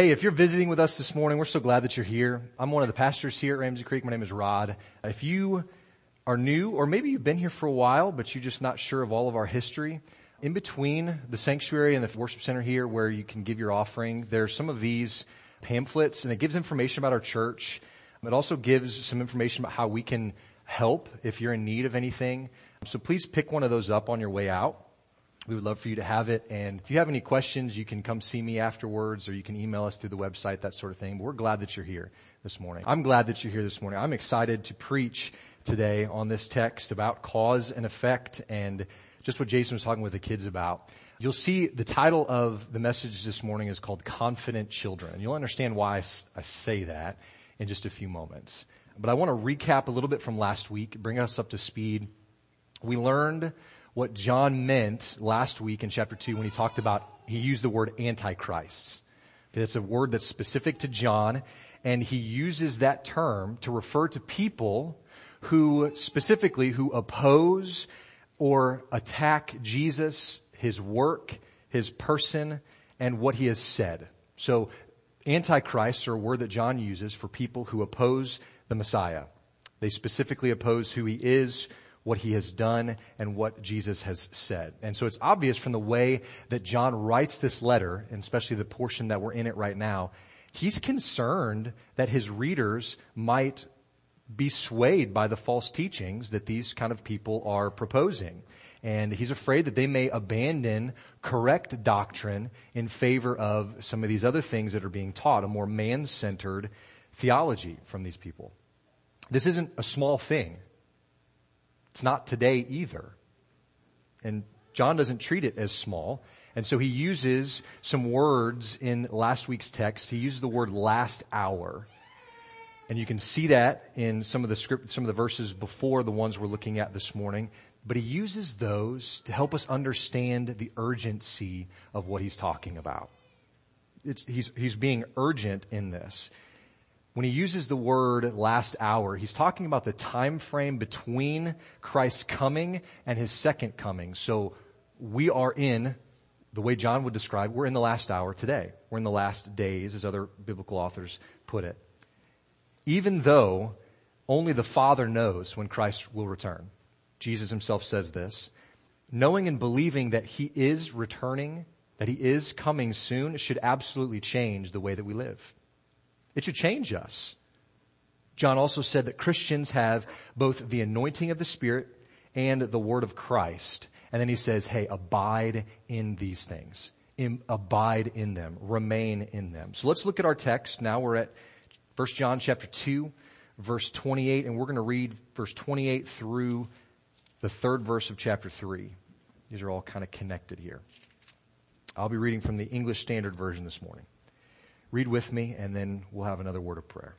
Hey, if you're visiting with us this morning, we're so glad that you're here. I'm one of the pastors here at Ramsey Creek. My name is Rod. If you are new, or maybe you've been here for a while, but you're just not sure of all of our history, in between the sanctuary and the worship center here where you can give your offering, there's some of these pamphlets and it gives information about our church. It also gives some information about how we can help if you're in need of anything. So please pick one of those up on your way out. We would love for you to have it. And if you have any questions, you can come see me afterwards or you can email us through the website, that sort of thing. But we're glad that you're here this morning. I'm glad that you're here this morning. I'm excited to preach today on this text about cause and effect and just what Jason was talking with the kids about. You'll see the title of the message this morning is called Confident Children. And you'll understand why I say that in just a few moments. But I want to recap a little bit from last week, bring us up to speed. We learned what John meant last week in chapter 2 when he talked about, he used the word antichrist. Okay, that's a word that's specific to John, and he uses that term to refer to people who specifically who oppose or attack Jesus, his work, his person, and what he has said. So antichrists are a word that John uses for people who oppose the Messiah. They specifically oppose who he is, what he has done and what Jesus has said. And so it's obvious from the way that John writes this letter, and especially the portion that we're in it right now, he's concerned that his readers might be swayed by the false teachings that these kind of people are proposing. And he's afraid that they may abandon correct doctrine in favor of some of these other things that are being taught, a more man-centered theology from these people. This isn't a small thing. It's not today either. And John doesn't treat it as small. And so he uses some words in last week's text. He uses the word last hour. And you can see that in some of the script, some of the verses before the ones we're looking at this morning. But he uses those to help us understand the urgency of what he's talking about. It's, he's, he's being urgent in this when he uses the word last hour, he's talking about the time frame between Christ's coming and his second coming. So we are in, the way John would describe, we're in the last hour today. We're in the last days, as other biblical authors put it. Even though only the Father knows when Christ will return. Jesus himself says this. Knowing and believing that he is returning, that he is coming soon, should absolutely change the way that we live. It should change us. John also said that Christians have both the anointing of the Spirit and the word of Christ. And then he says, hey, abide in these things. In, abide in them. Remain in them. So let's look at our text. Now we're at 1 John chapter 2, verse 28, and we're going to read verse 28 through the third verse of chapter 3. These are all kind of connected here. I'll be reading from the English Standard Version this morning. Read with me and then we'll have another word of prayer.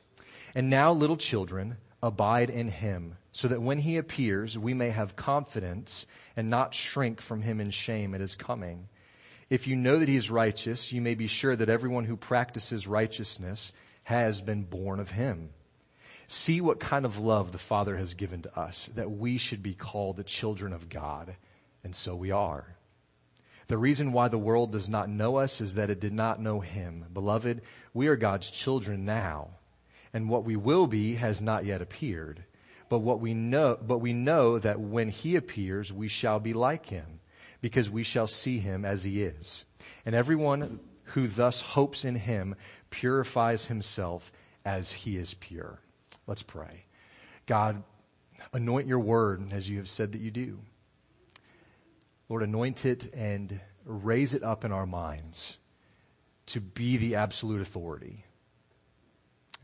And now little children, abide in him so that when he appears, we may have confidence and not shrink from him in shame at his coming. If you know that he is righteous, you may be sure that everyone who practices righteousness has been born of him. See what kind of love the Father has given to us, that we should be called the children of God, and so we are. The reason why the world does not know us is that it did not know him. Beloved, we are God's children now, and what we will be has not yet appeared. But what we know, but we know that when he appears, we shall be like him, because we shall see him as he is. And everyone who thus hopes in him purifies himself as he is pure. Let's pray. God, anoint your word as you have said that you do. Lord, anoint it and raise it up in our minds to be the absolute authority.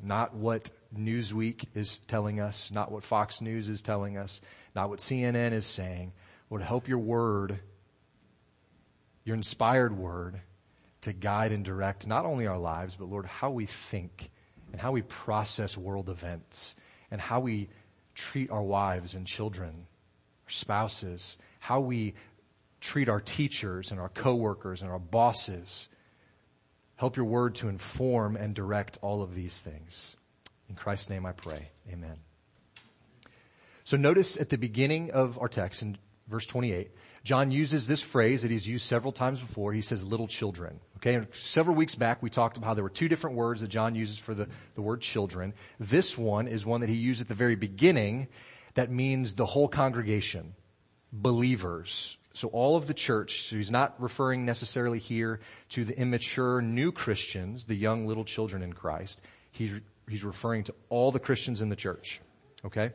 Not what Newsweek is telling us, not what Fox News is telling us, not what CNN is saying. Lord, help your word, your inspired word, to guide and direct not only our lives, but Lord, how we think and how we process world events and how we treat our wives and children, our spouses, how we treat our teachers and our coworkers and our bosses. Help your word to inform and direct all of these things. In Christ's name I pray. Amen. So notice at the beginning of our text in verse 28, John uses this phrase that he's used several times before. He says little children. Okay, and several weeks back we talked about how there were two different words that John uses for the, the word children. This one is one that he used at the very beginning that means the whole congregation, believers. So all of the church, so he's not referring necessarily here to the immature new Christians, the young little children in Christ. He's, he's referring to all the Christians in the church. Okay?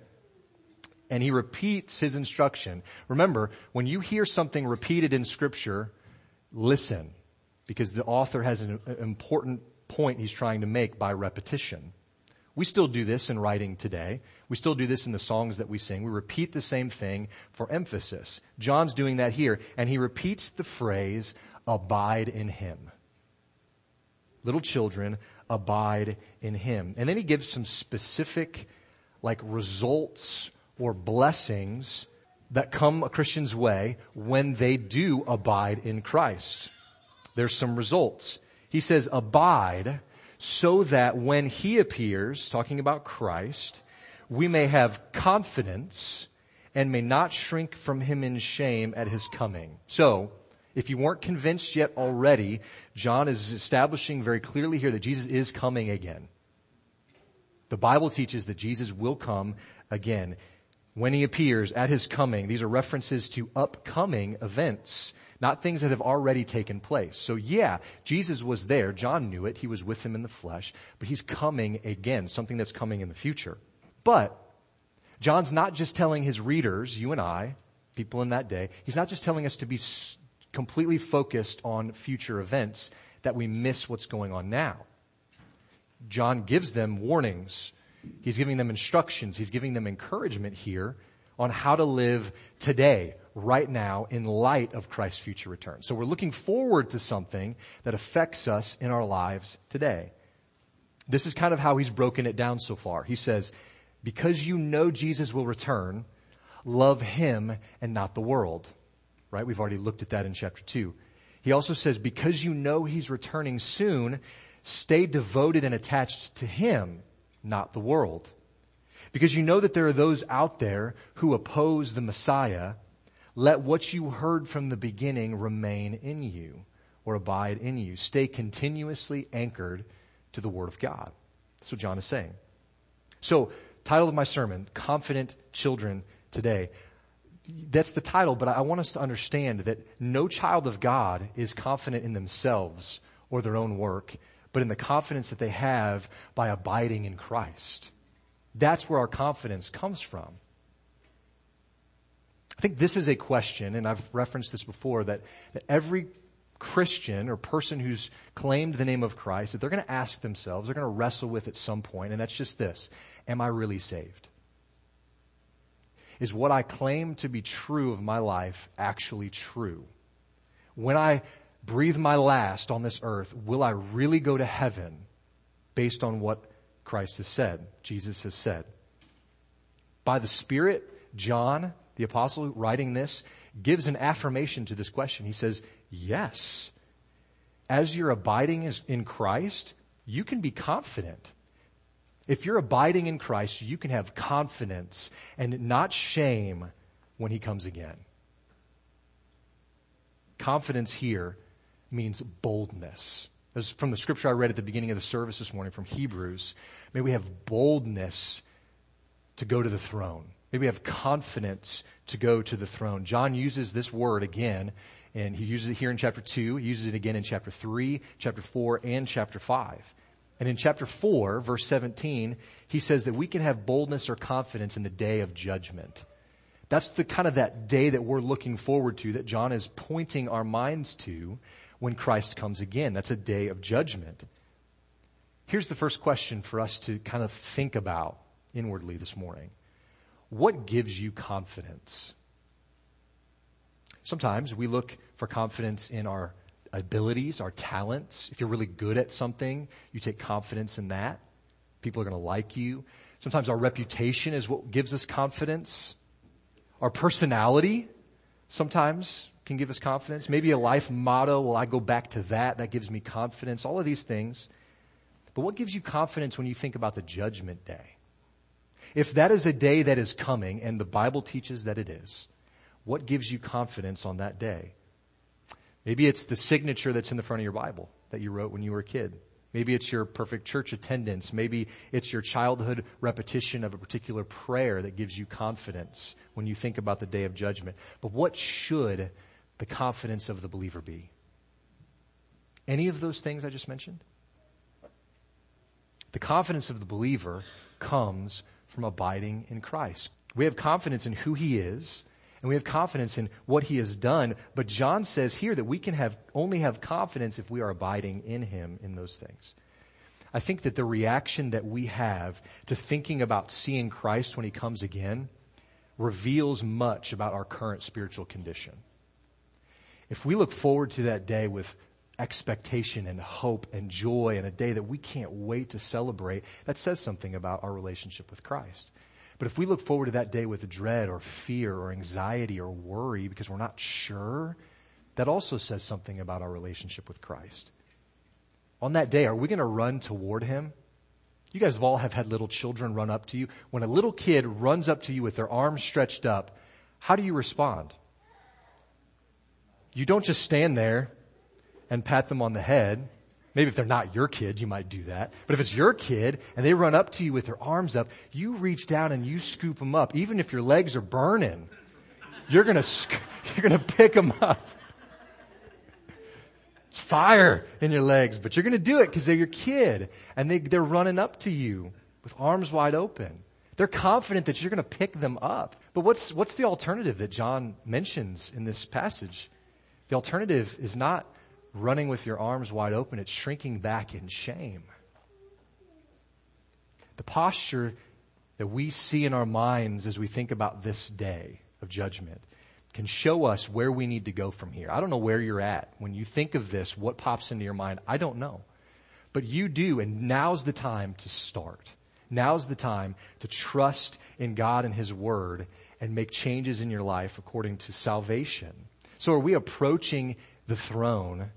and he repeats his instruction. Remember, when you hear something repeated in scripture, listen, because the author has an important point he's trying to make by repetition. We still do this in writing today. We still do this in the songs that we sing. We repeat the same thing for emphasis. John's doing that here, and he repeats the phrase, abide in him. Little children, abide in him. And then he gives some specific, like, results or blessings that come a Christian's way when they do abide in Christ. There's some results. He says, abide so that when he appears, talking about Christ, we may have confidence and may not shrink from him in shame at his coming. So, if you weren't convinced yet already, John is establishing very clearly here that Jesus is coming again. The Bible teaches that Jesus will come again when he appears at his coming. These are references to upcoming events, not things that have already taken place. So yeah, Jesus was there. John knew it. He was with him in the flesh, but he's coming again, something that's coming in the future. But John's not just telling his readers, you and I, people in that day, he's not just telling us to be completely focused on future events that we miss what's going on now. John gives them warnings He's giving them instructions. He's giving them encouragement here on how to live today, right now, in light of Christ's future return. So we're looking forward to something that affects us in our lives today. This is kind of how he's broken it down so far. He says, because you know Jesus will return, love him and not the world. Right? We've already looked at that in chapter two. He also says, because you know he's returning soon, stay devoted and attached to him not the world. Because you know that there are those out there who oppose the Messiah. Let what you heard from the beginning remain in you or abide in you. Stay continuously anchored to the Word of God. That's what John is saying. So, title of my sermon, Confident Children Today. That's the title, but I want us to understand that no child of God is confident in themselves or their own work but in the confidence that they have by abiding in Christ. That's where our confidence comes from. I think this is a question, and I've referenced this before, that, that every Christian or person who's claimed the name of Christ, that they're going to ask themselves, they're going to wrestle with at some point, and that's just this. Am I really saved? Is what I claim to be true of my life actually true? When I breathe my last on this earth, will I really go to heaven based on what Christ has said, Jesus has said? By the Spirit, John, the apostle writing this, gives an affirmation to this question. He says, yes. As you're abiding in Christ, you can be confident. If you're abiding in Christ, you can have confidence and not shame when he comes again. Confidence here means boldness. As from the scripture I read at the beginning of the service this morning from Hebrews. May we have boldness to go to the throne. May we have confidence to go to the throne. John uses this word again, and he uses it here in chapter 2. He uses it again in chapter 3, chapter 4, and chapter 5. And in chapter 4, verse 17, he says that we can have boldness or confidence in the day of judgment. That's the kind of that day that we're looking forward to, that John is pointing our minds to when Christ comes again. That's a day of judgment. Here's the first question for us to kind of think about inwardly this morning. What gives you confidence? Sometimes we look for confidence in our abilities, our talents. If you're really good at something, you take confidence in that. People are going to like you. Sometimes our reputation is what gives us confidence. Our personality sometimes can give us confidence. Maybe a life motto. Well, I go back to that. That gives me confidence. All of these things. But what gives you confidence when you think about the judgment day? If that is a day that is coming, and the Bible teaches that it is, What gives you confidence on that day? Maybe it's the signature that's in the front of your Bible that you wrote when you were a kid. Maybe it's your perfect church attendance. Maybe it's your childhood repetition of a particular prayer that gives you confidence when you think about the day of judgment. But what should the confidence of the believer be? Any of those things I just mentioned? The confidence of the believer comes from abiding in Christ. We have confidence in who he is and we have confidence in what he has done. But John says here that we can have, only have confidence if we are abiding in him in those things. I think that the reaction that we have to thinking about seeing Christ when he comes again reveals much about our current spiritual condition. If we look forward to that day with expectation and hope and joy and a day that we can't wait to celebrate, that says something about our relationship with Christ. But if we look forward to that day with dread or fear or anxiety or worry because we're not sure, that also says something about our relationship with Christ. On that day, are we going to run toward Him? You guys have all have had little children run up to you. When a little kid runs up to you with their arms stretched up, how do you respond? You don't just stand there and pat them on the head. Maybe if they're not your kid, you might do that. But if it's your kid and they run up to you with their arms up, you reach down and you scoop them up. Even if your legs are burning, you're gonna, you're gonna pick them up. It's fire in your legs, but you're gonna do it because they're your kid and they, they're running up to you with arms wide open. They're confident that you're gonna pick them up. But what's, what's the alternative that John mentions in this passage? The alternative is not running with your arms wide open, it's shrinking back in shame. The posture that we see in our minds as we think about this day of judgment can show us where we need to go from here. I don't know where you're at. When you think of this, what pops into your mind? I don't know. But you do, and now's the time to start. Now's the time to trust in God and His Word and make changes in your life according to salvation. So are we approaching the throne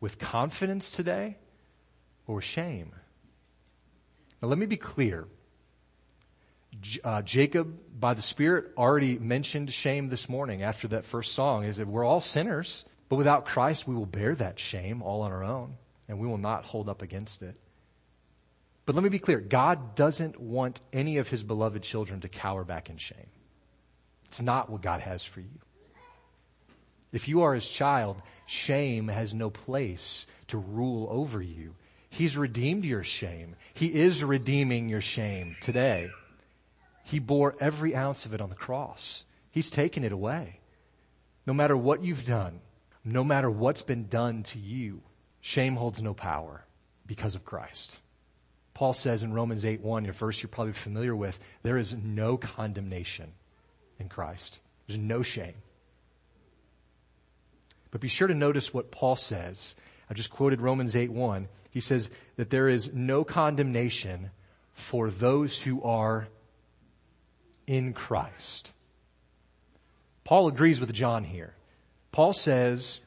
with confidence today or shame? Now let me be clear. Uh, Jacob, by the Spirit, already mentioned shame this morning after that first song. Is that we're all sinners, but without Christ, we will bear that shame all on our own, and we will not hold up against it. But let me be clear: God doesn't want any of His beloved children to cower back in shame. It's not what God has for you. If you are His child, shame has no place to rule over you. He's redeemed your shame. He is redeeming your shame today. He bore every ounce of it on the cross. He's taken it away. No matter what you've done, no matter what's been done to you, shame holds no power because of Christ. Paul says in Romans 8 1, a verse you're probably familiar with, there is no condemnation in Christ. There's no shame. But be sure to notice what Paul says. I just quoted Romans 8 1. He says that there is no condemnation for those who are in Christ. Paul agrees with John here. Paul says,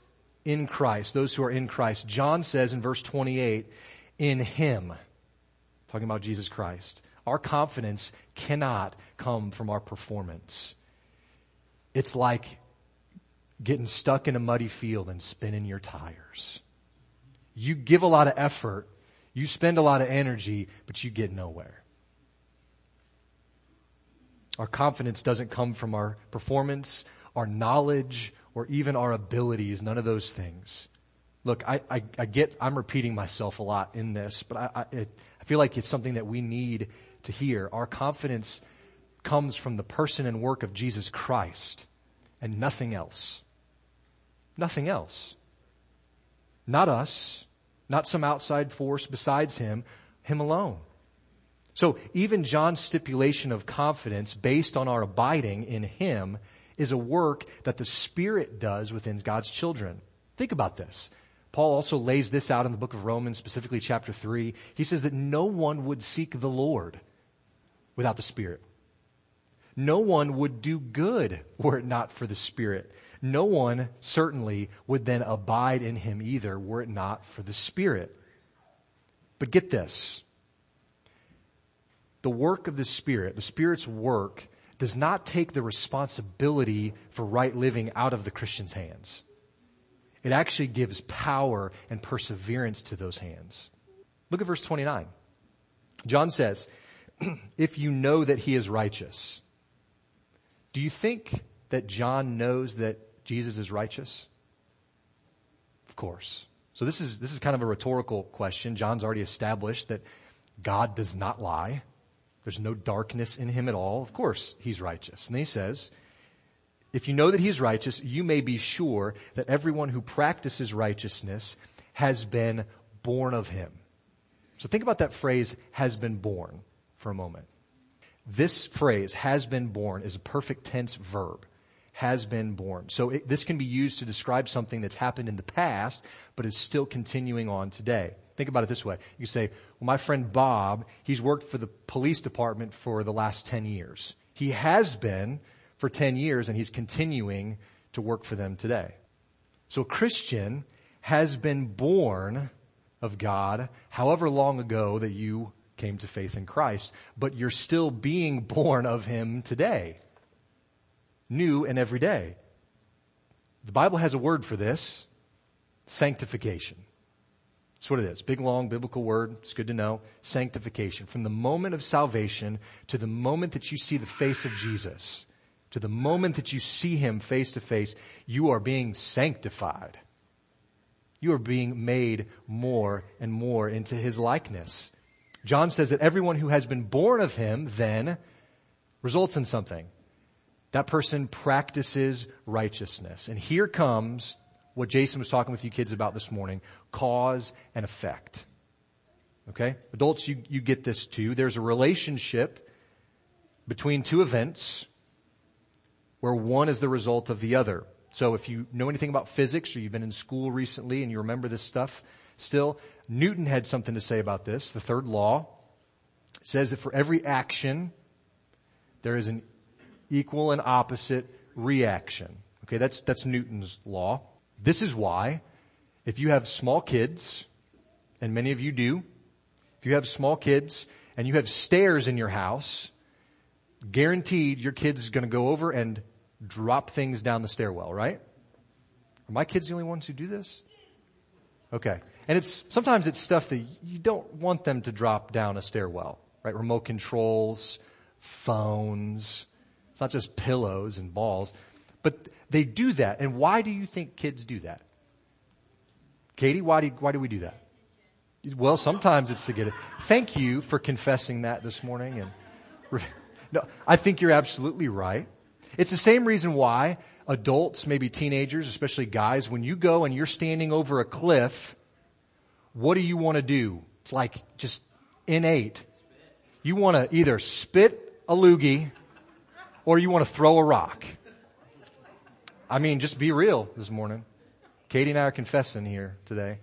in Christ, those who are in Christ. John says in verse 28, in Him, talking about Jesus Christ. Our confidence cannot come from our performance. It's like getting stuck in a muddy field and spinning your tires. You give a lot of effort, you spend a lot of energy, but you get nowhere. Our confidence doesn't come from our performance, our knowledge, or even our abilities, none of those things. Look, I, I, I get, I'm repeating myself a lot in this, but I, I, it, I feel like it's something that we need to hear. Our confidence comes from the person and work of Jesus Christ and nothing else. Nothing else. Not us, not some outside force besides him, him alone. So even John's stipulation of confidence based on our abiding in him is a work that the Spirit does within God's children. Think about this. Paul also lays this out in the book of Romans, specifically chapter 3. He says that no one would seek the Lord without the Spirit. No one would do good were it not for the Spirit no one certainly would then abide in him either were it not for the Spirit. But get this. The work of the Spirit, the Spirit's work, does not take the responsibility for right living out of the Christian's hands. It actually gives power and perseverance to those hands. Look at verse 29. John says, if you know that he is righteous, do you think that John knows that Jesus is righteous? Of course. So this is, this is kind of a rhetorical question. John's already established that God does not lie. There's no darkness in him at all. Of course, he's righteous. And he says, if you know that he's righteous, you may be sure that everyone who practices righteousness has been born of him. So think about that phrase, has been born, for a moment. This phrase, has been born, is a perfect tense verb has been born. So it, this can be used to describe something that's happened in the past, but is still continuing on today. Think about it this way. You say, well, my friend Bob, he's worked for the police department for the last 10 years. He has been for 10 years and he's continuing to work for them today. So a Christian has been born of God however long ago that you came to faith in Christ, but you're still being born of Him today new and every day. The Bible has a word for this, sanctification. That's what it is. Big, long biblical word. It's good to know. Sanctification. From the moment of salvation to the moment that you see the face of Jesus, to the moment that you see Him face to face, you are being sanctified. You are being made more and more into His likeness. John says that everyone who has been born of Him then results in something that person practices righteousness. And here comes what Jason was talking with you kids about this morning, cause and effect. Okay? Adults, you, you get this too. There's a relationship between two events where one is the result of the other. So if you know anything about physics or you've been in school recently and you remember this stuff still, Newton had something to say about this. The third law says that for every action, there is an equal and opposite reaction. Okay, that's, that's Newton's law. This is why if you have small kids, and many of you do, if you have small kids and you have stairs in your house, guaranteed your kid's gonna go over and drop things down the stairwell, right? Are my kids the only ones who do this? Okay. And it's, sometimes it's stuff that you don't want them to drop down a stairwell, right? Remote controls, phones, not just pillows and balls, but they do that. And why do you think kids do that? Katie, why do, why do we do that? Well, sometimes it's to get it. Thank you for confessing that this morning. And no, I think you're absolutely right. It's the same reason why adults, maybe teenagers, especially guys, when you go and you're standing over a cliff, what do you want to do? It's like just innate. You want to either spit a loogie or you want to throw a rock. I mean, just be real this morning. Katie and I are confessing here today.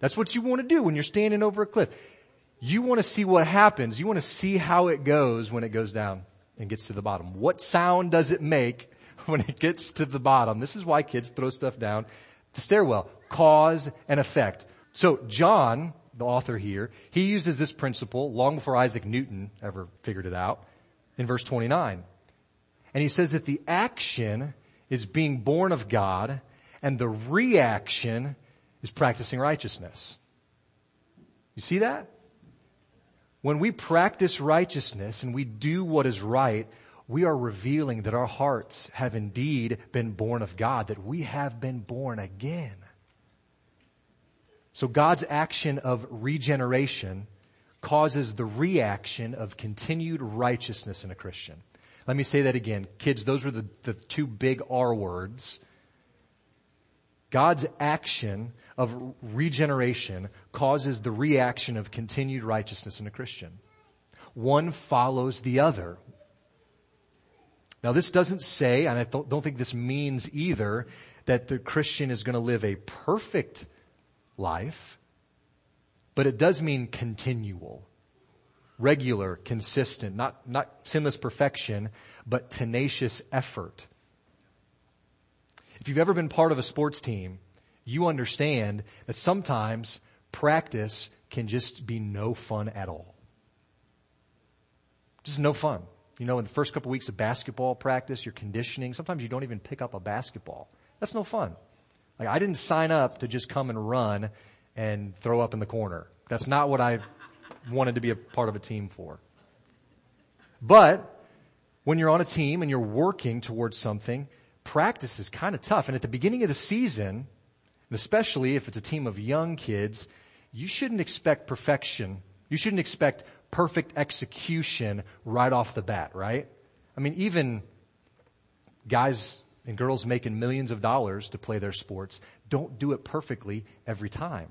That's what you want to do when you're standing over a cliff. You want to see what happens. You want to see how it goes when it goes down and gets to the bottom. What sound does it make when it gets to the bottom? This is why kids throw stuff down the stairwell. Cause and effect. So John, the author here, he uses this principle long before Isaac Newton ever figured it out in verse 29. And he says that the action is being born of God and the reaction is practicing righteousness. You see that? When we practice righteousness and we do what is right, we are revealing that our hearts have indeed been born of God, that we have been born again. So God's action of regeneration causes the reaction of continued righteousness in a Christian. Let me say that again. Kids, those were the, the two big R words. God's action of regeneration causes the reaction of continued righteousness in a Christian. One follows the other. Now this doesn't say, and I don't think this means either, that the Christian is going to live a perfect life, but it does mean continual regular, consistent, not, not sinless perfection, but tenacious effort. If you've ever been part of a sports team, you understand that sometimes practice can just be no fun at all. Just no fun. You know, in the first couple weeks of basketball practice, you're conditioning. Sometimes you don't even pick up a basketball. That's no fun. Like I didn't sign up to just come and run and throw up in the corner. That's not what I wanted to be a part of a team for. But when you're on a team and you're working towards something, practice is kind of tough. And at the beginning of the season, especially if it's a team of young kids, you shouldn't expect perfection. You shouldn't expect perfect execution right off the bat, right? I mean, even guys and girls making millions of dollars to play their sports don't do it perfectly every time.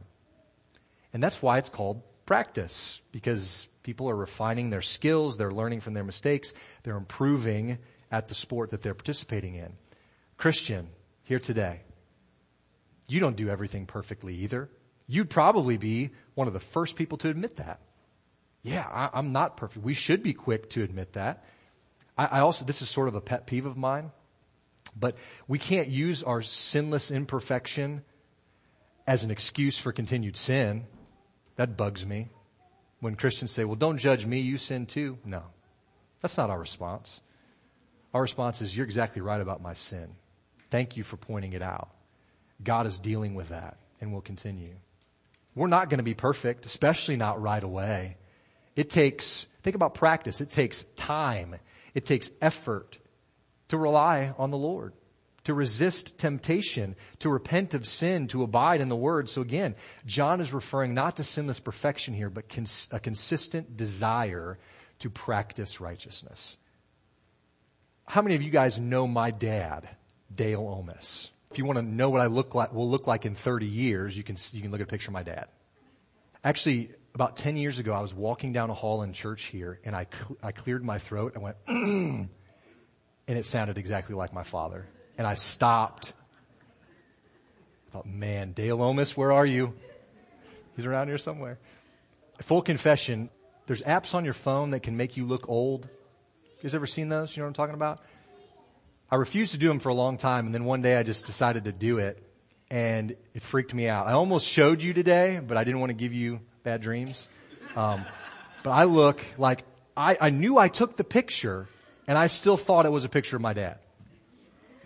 And that's why it's called practice, because people are refining their skills, they're learning from their mistakes, they're improving at the sport that they're participating in. Christian, here today, you don't do everything perfectly either. You'd probably be one of the first people to admit that. Yeah, I, am not perfect. We should be quick to admit that. I, I also, this is sort of a pet peeve of mine, but we can't use our sinless imperfection as an excuse for continued sin. That bugs me. When Christians say, well, don't judge me, you sin too. No. That's not our response. Our response is, you're exactly right about my sin. Thank you for pointing it out. God is dealing with that and will continue. We're not going to be perfect, especially not right away. It takes, think about practice. It takes time. It takes effort to rely on the Lord, to resist temptation, to repent of sin, to abide in the Word. So again, John is referring not to sinless perfection here, but cons- a consistent desire to practice righteousness. How many of you guys know my dad, Dale Omis? If you want to know what I look like, will look like in 30 years, you can, you can look at a picture of my dad. Actually, about 10 years ago, I was walking down a hall in church here and I, cl- I cleared my throat. I went, and it sounded exactly like my father. And I stopped. I thought, man, Dale Omis, where are you? He's around here somewhere. Full confession, there's apps on your phone that can make you look old. You guys ever seen those? You know what I'm talking about? I refused to do them for a long time and then one day I just decided to do it and it freaked me out. I almost showed you today, but I didn't want to give you bad dreams. Um, but I look like I, I knew I took the picture and I still thought it was a picture of my dad.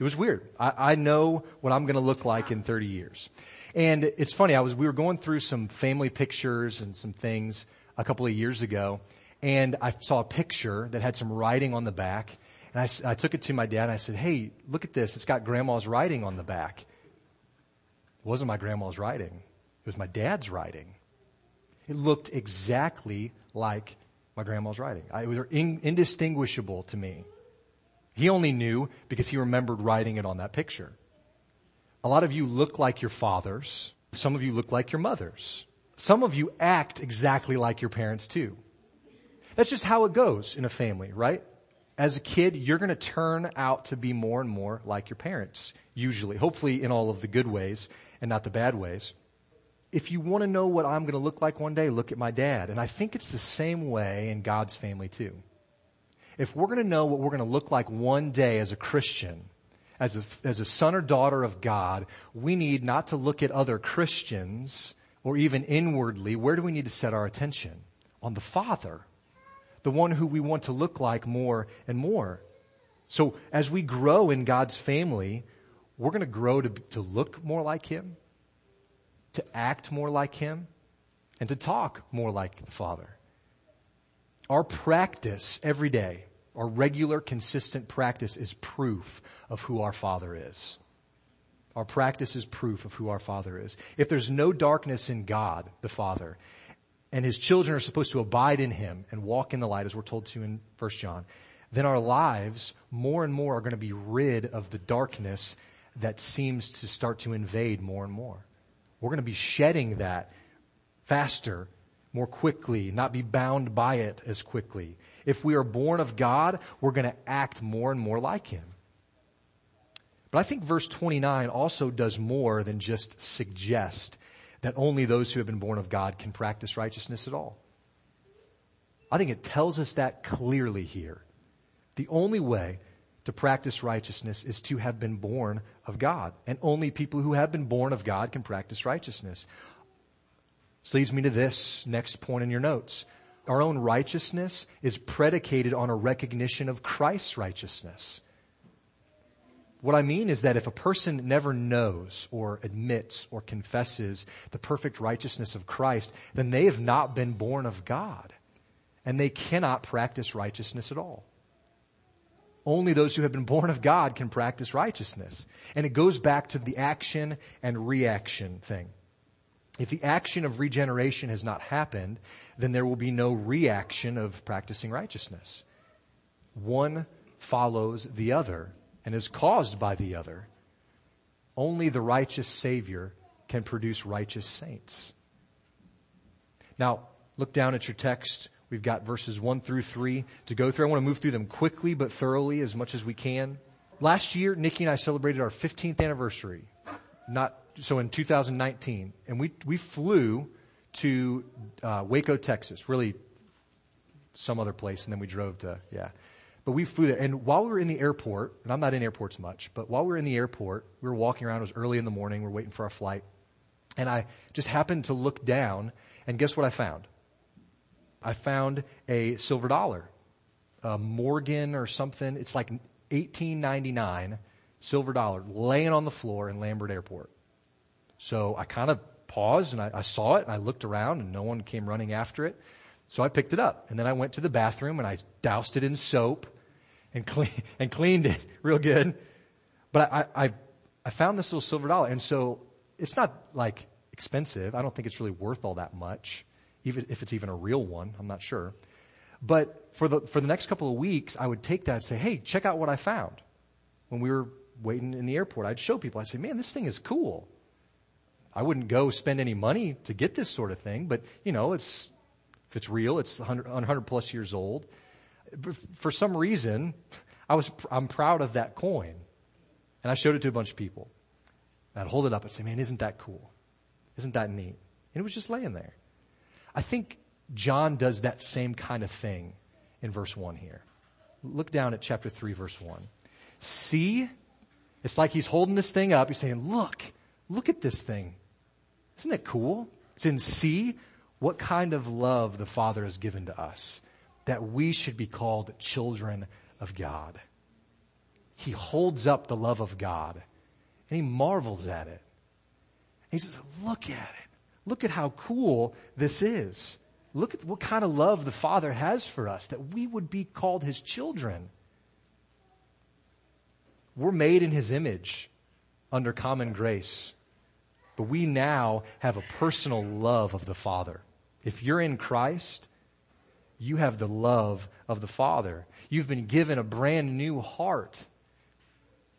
It was weird. I, I know what I'm going to look like in 30 years. And it's funny. I was, we were going through some family pictures and some things a couple of years ago and I saw a picture that had some writing on the back and I, I took it to my dad and I said, Hey, look at this. It's got grandma's writing on the back. It wasn't my grandma's writing. It was my dad's writing. It looked exactly like my grandma's writing. it was indistinguishable to me. He only knew because he remembered writing it on that picture. A lot of you look like your fathers. Some of you look like your mothers. Some of you act exactly like your parents too. That's just how it goes in a family, right? As a kid, you're to turn out to be more and more like your parents, usually. Hopefully in all of the good ways and not the bad ways. If you want to know what I'm to look like one day, look at my dad. And I think it's the same way in God's family too. If we're going to know what we're going to look like one day as a Christian, as a, as a son or daughter of God, we need not to look at other Christians or even inwardly. Where do we need to set our attention? On the Father. The one who we want to look like more and more. So as we grow in God's family, we're going to grow to, to look more like Him, to act more like Him, and to talk more like the Father. Our practice every day, our regular, consistent practice is proof of who our Father is. Our practice is proof of who our Father is. If there's no darkness in God, the Father, and His children are supposed to abide in Him and walk in the light, as we're told to in 1 John, then our lives more and more are going to be rid of the darkness that seems to start to invade more and more. We're going to be shedding that faster, more quickly, not be bound by it as quickly. If we are born of God, we're going to act more and more like Him. But I think verse 29 also does more than just suggest that only those who have been born of God can practice righteousness at all. I think it tells us that clearly here. The only way to practice righteousness is to have been born of God. And only people who have been born of God can practice righteousness. This leads me to this next point in your notes. our own righteousness is predicated on a recognition of Christ's righteousness. What I mean is that if a person never knows or admits or confesses the perfect righteousness of Christ, then they have not been born of God. And they cannot practice righteousness at all. Only those who have been born of God can practice righteousness. And it goes back to the action and reaction thing. If the action of regeneration has not happened, then there will be no reaction of practicing righteousness. One follows the other and is caused by the other. Only the righteous Savior can produce righteous saints. Now, look down at your text. We've got verses 1 through 3 to go through. I want to move through them quickly but thoroughly as much as we can. Last year, Nikki and I celebrated our 15th anniversary. Not, so in 2019. And we, we flew to uh, Waco, Texas, really some other place, and then we drove to, yeah. But we flew there. And while we were in the airport, and I'm not in airports much, but while we were in the airport, we were walking around. It was early in the morning. We are waiting for our flight. And I just happened to look down, and guess what I found? I found a silver dollar, a Morgan or something. It's like 1899 silver dollar laying on the floor in Lambert Airport. So I kind of paused and I, I saw it and I looked around and no one came running after it. So I picked it up and then I went to the bathroom and I doused it in soap and clean, and cleaned it real good. But I, I, I found this little silver dollar and so it's not like expensive. I don't think it's really worth all that much, even if it's even a real one. I'm not sure. But for the, for the next couple of weeks, I would take that and say, hey, check out what I found. When we were waiting in the airport, I'd show people, I'd say, man, this thing is cool. I wouldn't go spend any money to get this sort of thing, but you know, it's if it's real, it's 100, 100 plus years old. For some reason, I was, I'm proud of that coin. And I showed it to a bunch of people. And I'd hold it up and say, man, isn't that cool? Isn't that neat? And it was just laying there. I think John does that same kind of thing in verse 1 here. Look down at chapter 3, verse 1. See? It's like he's holding this thing up. He's saying, look, look at this thing. Isn't it cool? It's in see what kind of love the Father has given to us that we should be called children of God. He holds up the love of God and he marvels at it. He says, look at it. Look at how cool this is. Look at what kind of love the Father has for us that we would be called his children. We're made in his image under common grace, but we now have a personal love of the Father. If you're in Christ, you have the love of the Father. You've been given a brand new heart.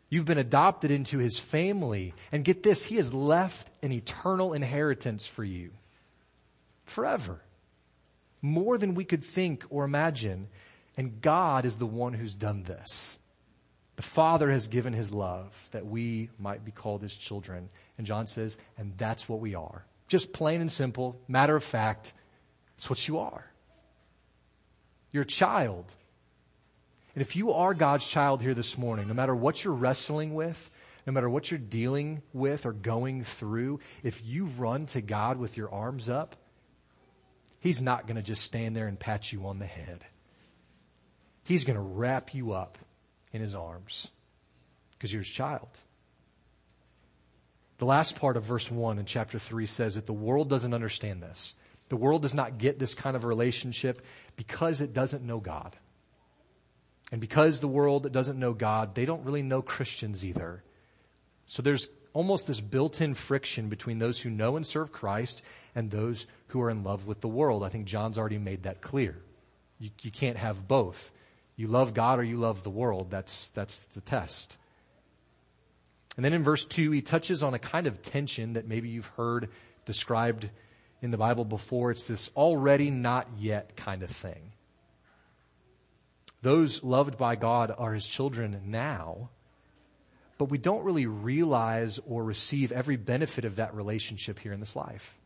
You've been adopted into His family. And get this, He has left an eternal inheritance for you. Forever. More than we could think or imagine. And God is the one who's done this. The Father has given His love that we might be called His children. And John says, and that's what we are. Just plain and simple, matter of fact, it's what you are. You're a child. And if you are God's child here this morning, no matter what you're wrestling with, no matter what you're dealing with or going through, if you run to God with your arms up, He's not going to just stand there and pat you on the head. He's going to wrap you up in His arms because you're His child. The last part of verse 1 in chapter 3 says that the world doesn't understand this. The world does not get this kind of relationship because it doesn't know God. And because the world doesn't know God, they don't really know Christians either. So there's almost this built-in friction between those who know and serve Christ and those who are in love with the world. I think John's already made that clear. You, you can't have both. You love God or you love the world. That's, that's the test. And then in verse 2, he touches on a kind of tension that maybe you've heard described in the Bible before. It's this already not yet kind of thing. Those loved by God are his children now, but we don't really realize or receive every benefit of that relationship here in this life.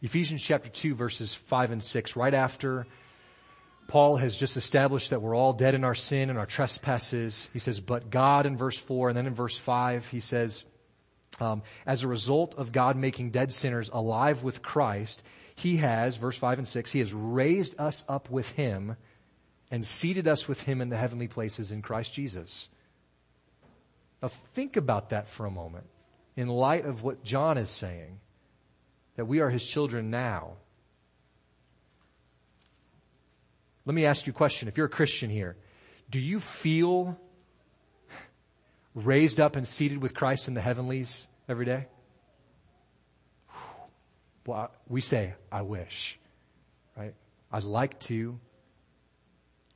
Ephesians chapter 2 verses 5 and 6, right after Paul has just established that we're all dead in our sin and our trespasses. He says, but God in verse 4, and then in verse 5, he says, um, as a result of God making dead sinners alive with Christ, He has, verse 5 and 6, He has raised us up with Him and seated us with Him in the heavenly places in Christ Jesus. Now think about that for a moment in light of what John is saying, that we are His children now. Let me ask you a question. If you're a Christian here, do you feel raised up and seated with Christ in the heavenlies every day? Well, we say, I wish, right? I'd like to.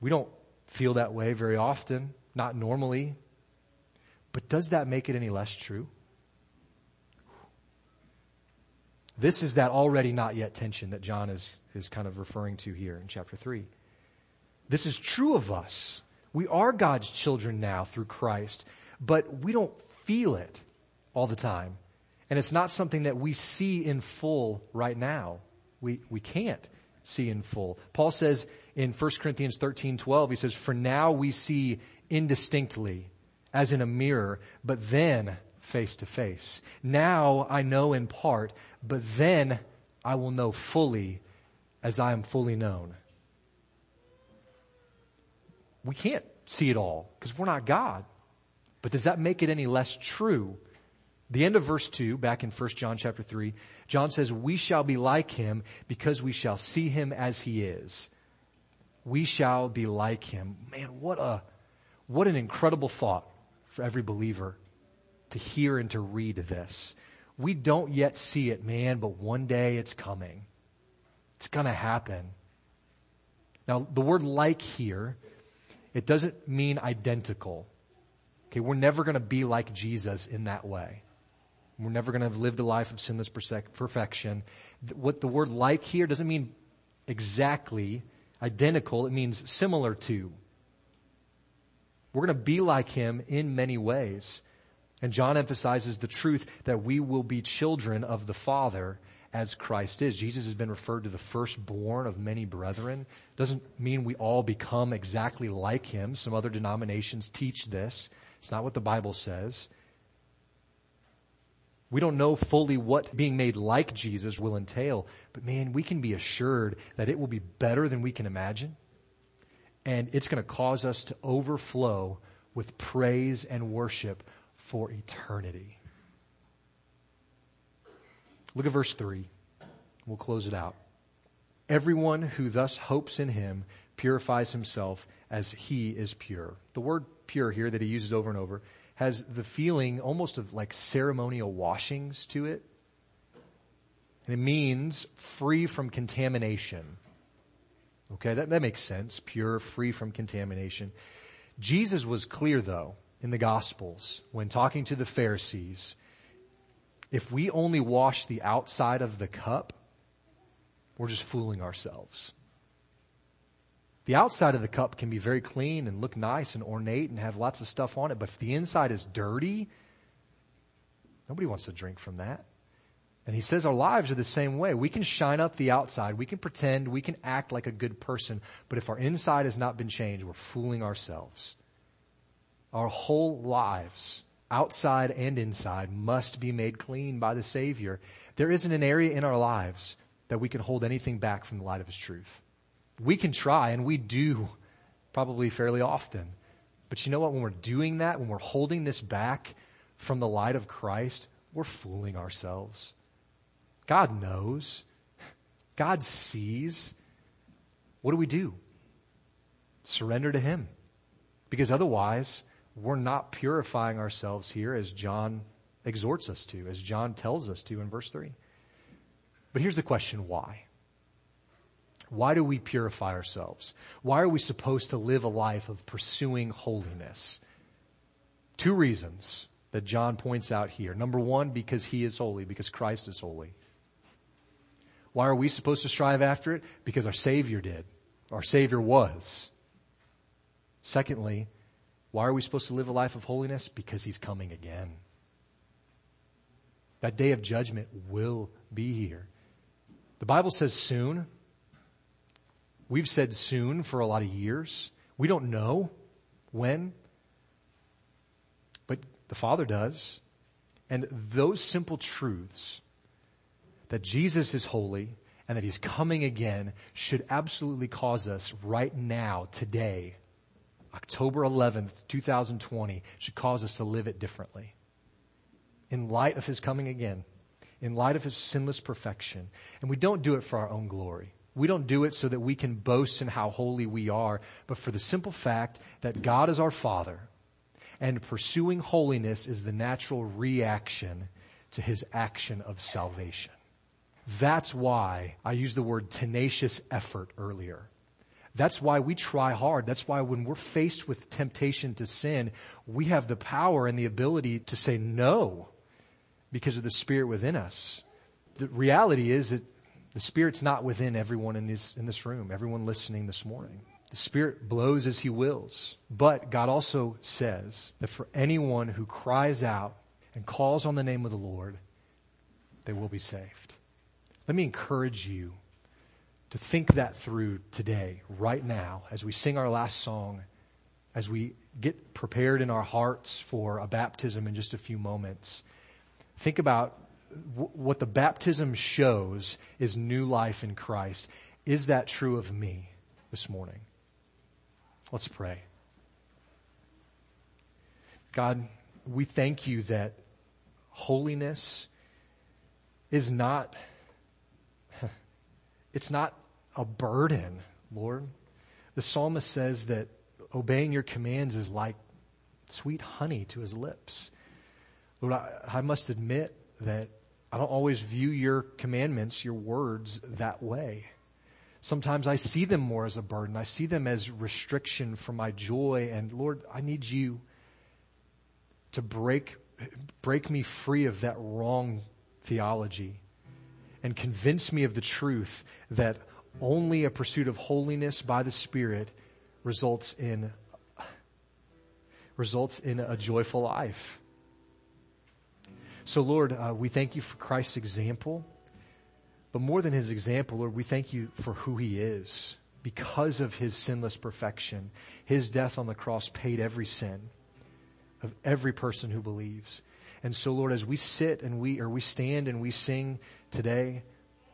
We don't feel that way very often, not normally. But does that make it any less true? This is that already not yet tension that John is, is kind of referring to here in chapter 3. This is true of us. We are God's children now through Christ, but we don't feel it all the time. And it's not something that we see in full right now. We, we can't see in full. Paul says in 1 Corinthians 13, 12, he says, For now we see indistinctly, as in a mirror, but then face to face. Now I know in part, but then I will know fully as I am fully known. We can't see it all because we're not God. But does that make it any less true? The end of verse 2, back in 1 John chapter 3, John says, We shall be like him because we shall see him as he is. We shall be like him. Man, what a, what an incredible thought for every believer to hear and to read this. We don't yet see it, man, but one day it's coming. It's gonna happen. Now, the word like here it doesn't mean identical. Okay, we're never going to be like Jesus in that way. We're never going to live the life of sinless perfection. What the word like here doesn't mean exactly identical. It means similar to. We're going to be like him in many ways. And John emphasizes the truth that we will be children of the Father as Christ is. Jesus has been referred to the firstborn of many brethren. Doesn't mean we all become exactly like him. Some other denominations teach this. It's not what the Bible says. We don't know fully what being made like Jesus will entail, but man, we can be assured that it will be better than we can imagine. And it's going to cause us to overflow with praise and worship for eternity. Look at verse 3. We'll close it out. Everyone who thus hopes in him purifies himself as he is pure. The word pure here that he uses over and over has the feeling almost of like ceremonial washings to it. And it means free from contamination. Okay, that, that makes sense. Pure, free from contamination. Jesus was clear though in the Gospels when talking to the Pharisees if we only wash the outside of the cup, we're just fooling ourselves. The outside of the cup can be very clean and look nice and ornate and have lots of stuff on it, but if the inside is dirty, nobody wants to drink from that. And he says our lives are the same way. We can shine up the outside. We can pretend. We can act like a good person. But if our inside has not been changed, we're fooling ourselves. Our whole lives outside and inside, must be made clean by the Savior. There isn't an area in our lives that we can hold anything back from the light of His truth. We can try, and we do probably fairly often. But you know what? When we're doing that, when we're holding this back from the light of Christ, we're fooling ourselves. God knows. God sees. What do we do? Surrender to Him. Because otherwise, we're not purifying ourselves here as John exhorts us to, as John tells us to in verse 3. But here's the question why? Why do we purify ourselves? Why are we supposed to live a life of pursuing holiness? Two reasons that John points out here. Number one, because he is holy, because Christ is holy. Why are we supposed to strive after it? Because our Savior did. Our Savior was. Secondly, why are we supposed to live a life of holiness? Because he's coming again. That day of judgment will be here. The Bible says soon. We've said soon for a lot of years. We don't know when, but the Father does. And those simple truths that Jesus is holy and that he's coming again should absolutely cause us right now, today, October 11th, 2020, should cause us to live it differently. In light of his coming again, in light of his sinless perfection. And we don't do it for our own glory. We don't do it so that we can boast in how holy we are, but for the simple fact that God is our Father and pursuing holiness is the natural reaction to his action of salvation. That's why I used the word tenacious effort earlier. That's why we try hard. That's why when we're faced with temptation to sin, we have the power and the ability to say no because of the Spirit within us. The reality is that the Spirit's not within everyone in this, in this room, everyone listening this morning. The Spirit blows as He wills. But God also says that for anyone who cries out and calls on the name of the Lord, they will be saved. Let me encourage you to think that through today, right now, as we sing our last song, as we get prepared in our hearts for a baptism in just a few moments. Think about what the baptism shows is new life in Christ. Is that true of me this morning? Let's pray. God, we thank you that holiness is not, it's not a burden, Lord. The psalmist says that obeying your commands is like sweet honey to his lips. Lord, I, I must admit that I don't always view your commandments, your words that way. Sometimes I see them more as a burden. I see them as restriction for my joy. And Lord, I need you to break, break me free of that wrong theology and convince me of the truth that only a pursuit of holiness by the Spirit results in, results in a joyful life. So Lord, uh, we thank you for Christ's example. But more than his example, Lord, we thank you for who he is. Because of his sinless perfection, his death on the cross paid every sin of every person who believes. And so, Lord, as we sit and we, or we stand and we sing today,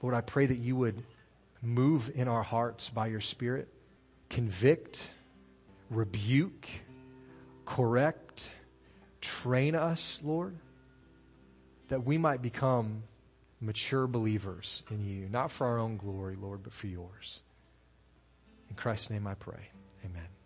Lord, I pray that you would move in our hearts by your Spirit, convict, rebuke, correct, train us, Lord, that we might become mature believers in you, not for our own glory, Lord, but for yours. In Christ's name I pray. Amen.